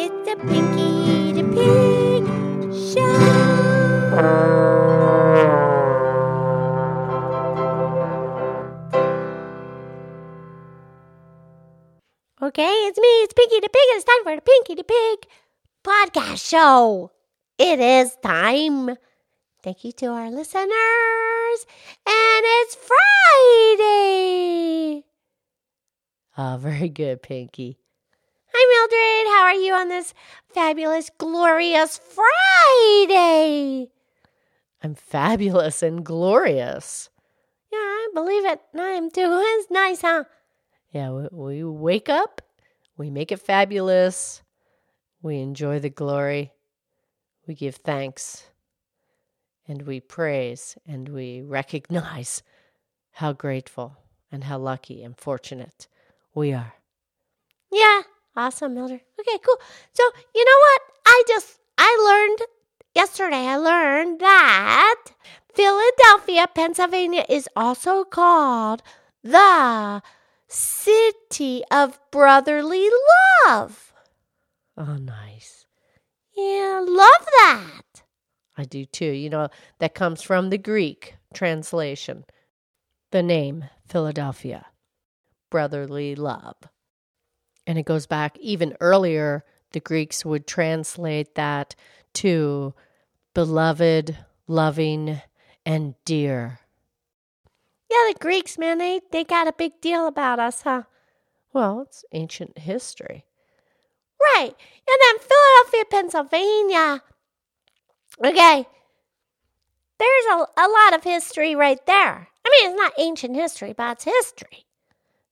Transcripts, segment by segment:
It's a Pinky the Pig show. Okay, it's me, it's Pinky the Pig, and it's time for the Pinky the Pig podcast show. It is time. Thank you to our listeners. And it's Friday. Ah, very good, Pinky. Hi, Mildred. How are you on this fabulous, glorious Friday? I'm fabulous and glorious. Yeah, I believe it. I'm too. it's nice, huh? Yeah, we, we wake up, we make it fabulous, we enjoy the glory, we give thanks, and we praise, and we recognize how grateful and how lucky and fortunate we are. Yeah, awesome, Mildred. Okay, cool. So, you know what? I just, I learned yesterday, I learned that Philadelphia, Pennsylvania is also called the city of brotherly love. Oh, nice. Yeah, love that. I do too. You know, that comes from the Greek translation. The name Philadelphia, brotherly love. And it goes back even earlier. The Greeks would translate that to beloved, loving, and dear. Yeah, the Greeks, man, they, they got a big deal about us, huh? Well, it's ancient history. Right. And then Philadelphia, Pennsylvania. Okay. There's a, a lot of history right there. I mean, it's not ancient history, but it's history.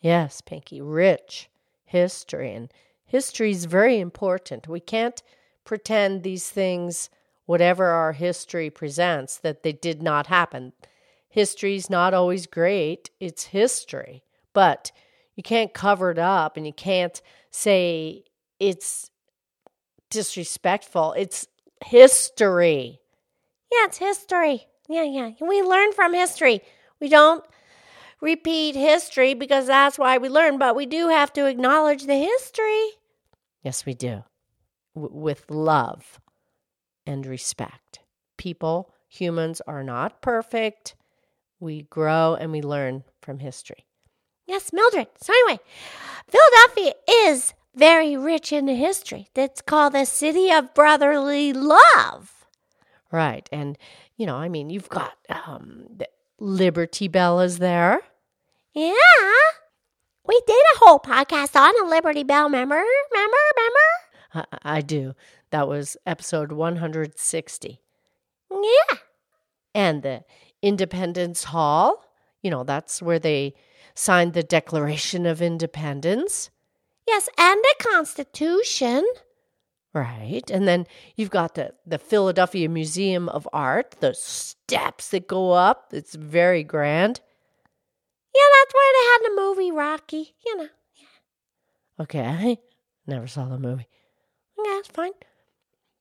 Yes, Pinky, rich history. And history is very important. We can't pretend these things, whatever our history presents, that they did not happen. History's not always great, it's history. But you can't cover it up and you can't say it's disrespectful. It's history. Yeah, it's history. Yeah, yeah. We learn from history. We don't repeat history because that's why we learn, but we do have to acknowledge the history. Yes, we do. W- with love and respect. People, humans are not perfect. We grow and we learn from history. Yes, Mildred. So, anyway, Philadelphia is very rich in history. That's called the city of brotherly love. Right. And, you know, I mean, you've got um, the Liberty Bell is there. Yeah. We did a whole podcast on a Liberty Bell, remember? Remember? Remember? I, I do. That was episode 160. Yeah. And the Independence Hall, you know, that's where they signed the Declaration of Independence. Yes, and the Constitution. Right. And then you've got the, the Philadelphia Museum of Art, the steps that go up. It's very grand. Yeah, that's where they had the movie Rocky, you know. Okay. I never saw the movie. Yeah, it's fine.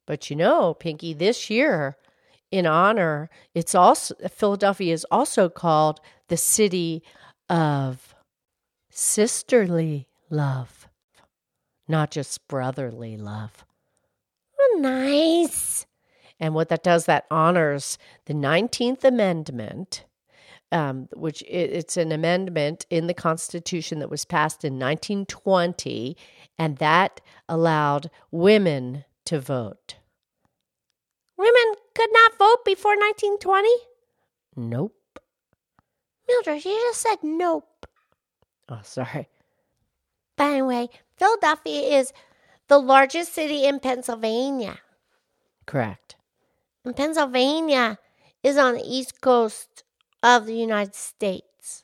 But you know, Pinky, this year, in honor, it's also Philadelphia is also called the city of sisterly love, not just brotherly love. Oh, nice. And what that does, that honors the 19th Amendment, um, which it, it's an amendment in the Constitution that was passed in 1920, and that allowed women to vote. Women could not vote before 1920? Nope. Mildred, you just said nope. Oh, sorry. But anyway, Philadelphia is the largest city in Pennsylvania. Correct. And Pennsylvania is on the east coast of the United States.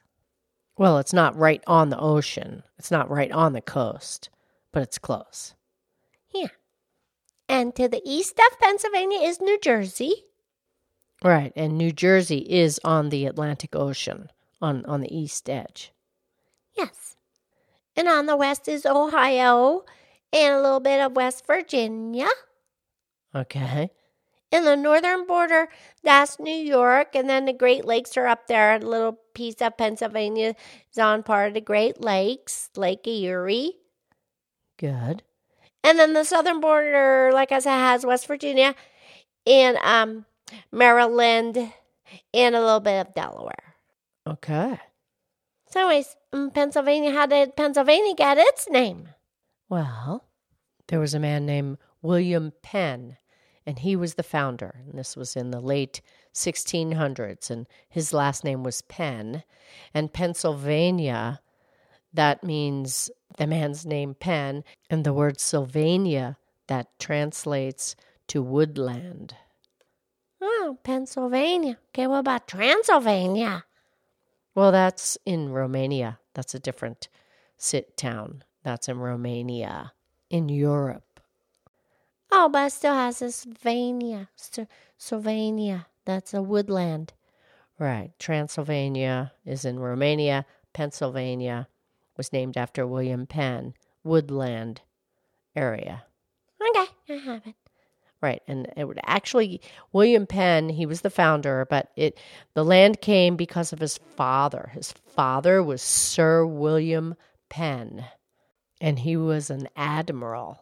Well, it's not right on the ocean. It's not right on the coast, but it's close. Yeah. And to the east of Pennsylvania is New Jersey. Right, and New Jersey is on the Atlantic Ocean, on on the east edge. Yes. And on the west is Ohio and a little bit of West Virginia. Okay. In the northern border, that's New York, and then the Great Lakes are up there. A little piece of Pennsylvania is on part of the Great Lakes, Lake Erie. Good. And then the southern border, like I said, has West Virginia and um, Maryland and a little bit of Delaware. Okay. So, anyways, um, Pennsylvania, how did Pennsylvania get its name? Well, there was a man named William Penn, and he was the founder. And this was in the late 1600s, and his last name was Penn. And Pennsylvania, that means the man's name Penn, and the word Sylvania, that translates to woodland. Oh, Pennsylvania. Okay, what about Transylvania? Well, that's in Romania. That's a different sit town. That's in Romania, in Europe. Oh, but it still has this Sylvania. Sylvania. That's a woodland. Right. Transylvania is in Romania. Pennsylvania was named after William Penn, woodland area. Okay, I have it. Right, and it would actually William Penn. He was the founder, but it the land came because of his father. His father was Sir William Penn, and he was an admiral.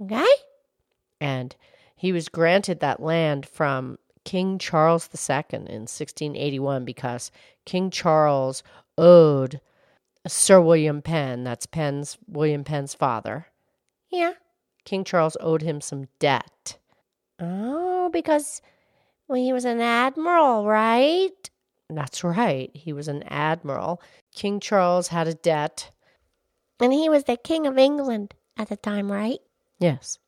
Okay, and he was granted that land from King Charles II in 1681 because King Charles owed Sir William Penn, that's Penn's William Penn's father. Yeah. King Charles owed him some debt. Oh, because well, he was an admiral, right? That's right. He was an admiral. King Charles had a debt. And he was the King of England at the time, right? Yes.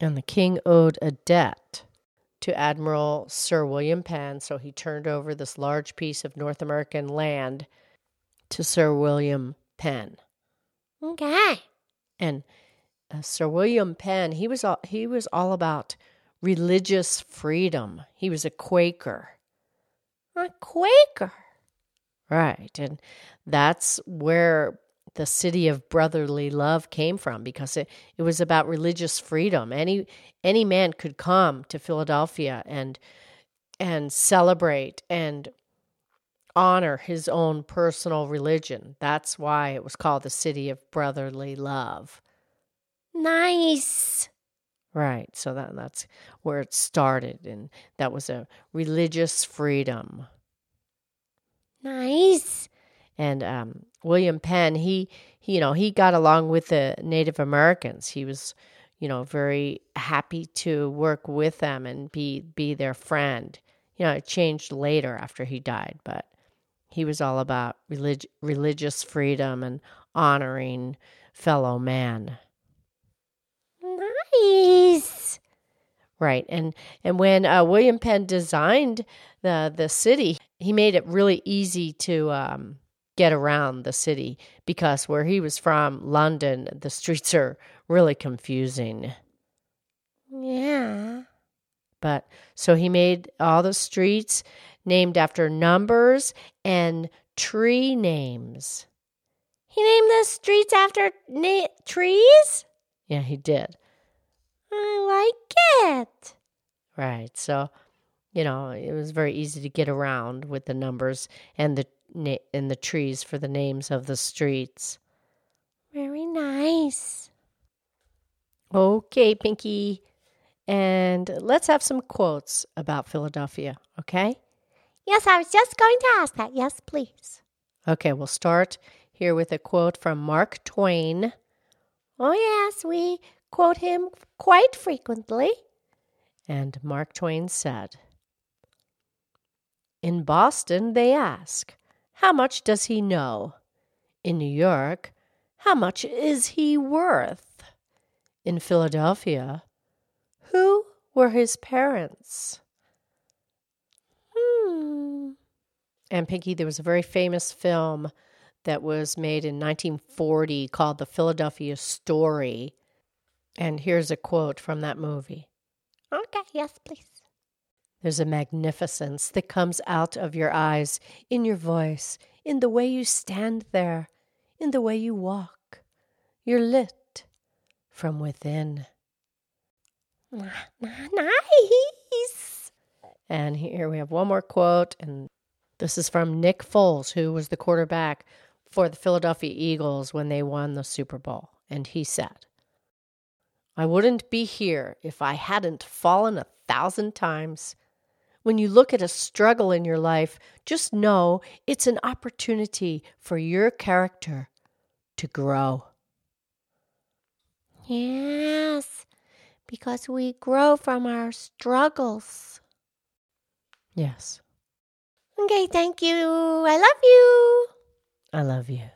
And the king owed a debt to Admiral Sir William Penn, so he turned over this large piece of North American land to Sir William Penn. Okay. And uh, Sir William Penn, he was all, he was all about religious freedom. He was a Quaker. A Quaker. Right. And that's where the city of brotherly love came from because it, it was about religious freedom. Any any man could come to Philadelphia and and celebrate and honor his own personal religion. That's why it was called the city of brotherly love. Nice. Right. So that that's where it started and that was a religious freedom. Nice. And um, William Penn, he, he, you know, he got along with the Native Americans. He was, you know, very happy to work with them and be be their friend. You know, it changed later after he died, but he was all about relig- religious freedom and honoring fellow man. Nice. Right, and and when uh, William Penn designed the the city, he made it really easy to um, get around the city because where he was from, London, the streets are really confusing. Yeah. But so he made all the streets named after numbers and tree names. He named the streets after na- trees? Yeah, he did. I like it. Right. So, you know, it was very easy to get around with the numbers and the and the trees for the names of the streets. Very nice. Okay, Pinky. And let's have some quotes about Philadelphia, okay? Yes, I was just going to ask that. Yes, please. Okay, we'll start here with a quote from Mark Twain. Oh, yes, we quote him quite frequently. And Mark Twain said, In Boston, they ask, How much does he know? In New York, How much is he worth? In Philadelphia, Who were his parents? Hmm. And Pinky, there was a very famous film that was made in 1940 called The Philadelphia Story. And here's a quote from that movie Okay, yes, please. There's a magnificence that comes out of your eyes, in your voice, in the way you stand there, in the way you walk. You're lit from within. Nice. And here we have one more quote, and this is from Nick Foles, who was the quarterback for the Philadelphia Eagles when they won the Super Bowl. And he said, I wouldn't be here if I hadn't fallen a thousand times. When you look at a struggle in your life, just know it's an opportunity for your character to grow. Yes, because we grow from our struggles. Yes, Okay, thank you. I love you. I love you.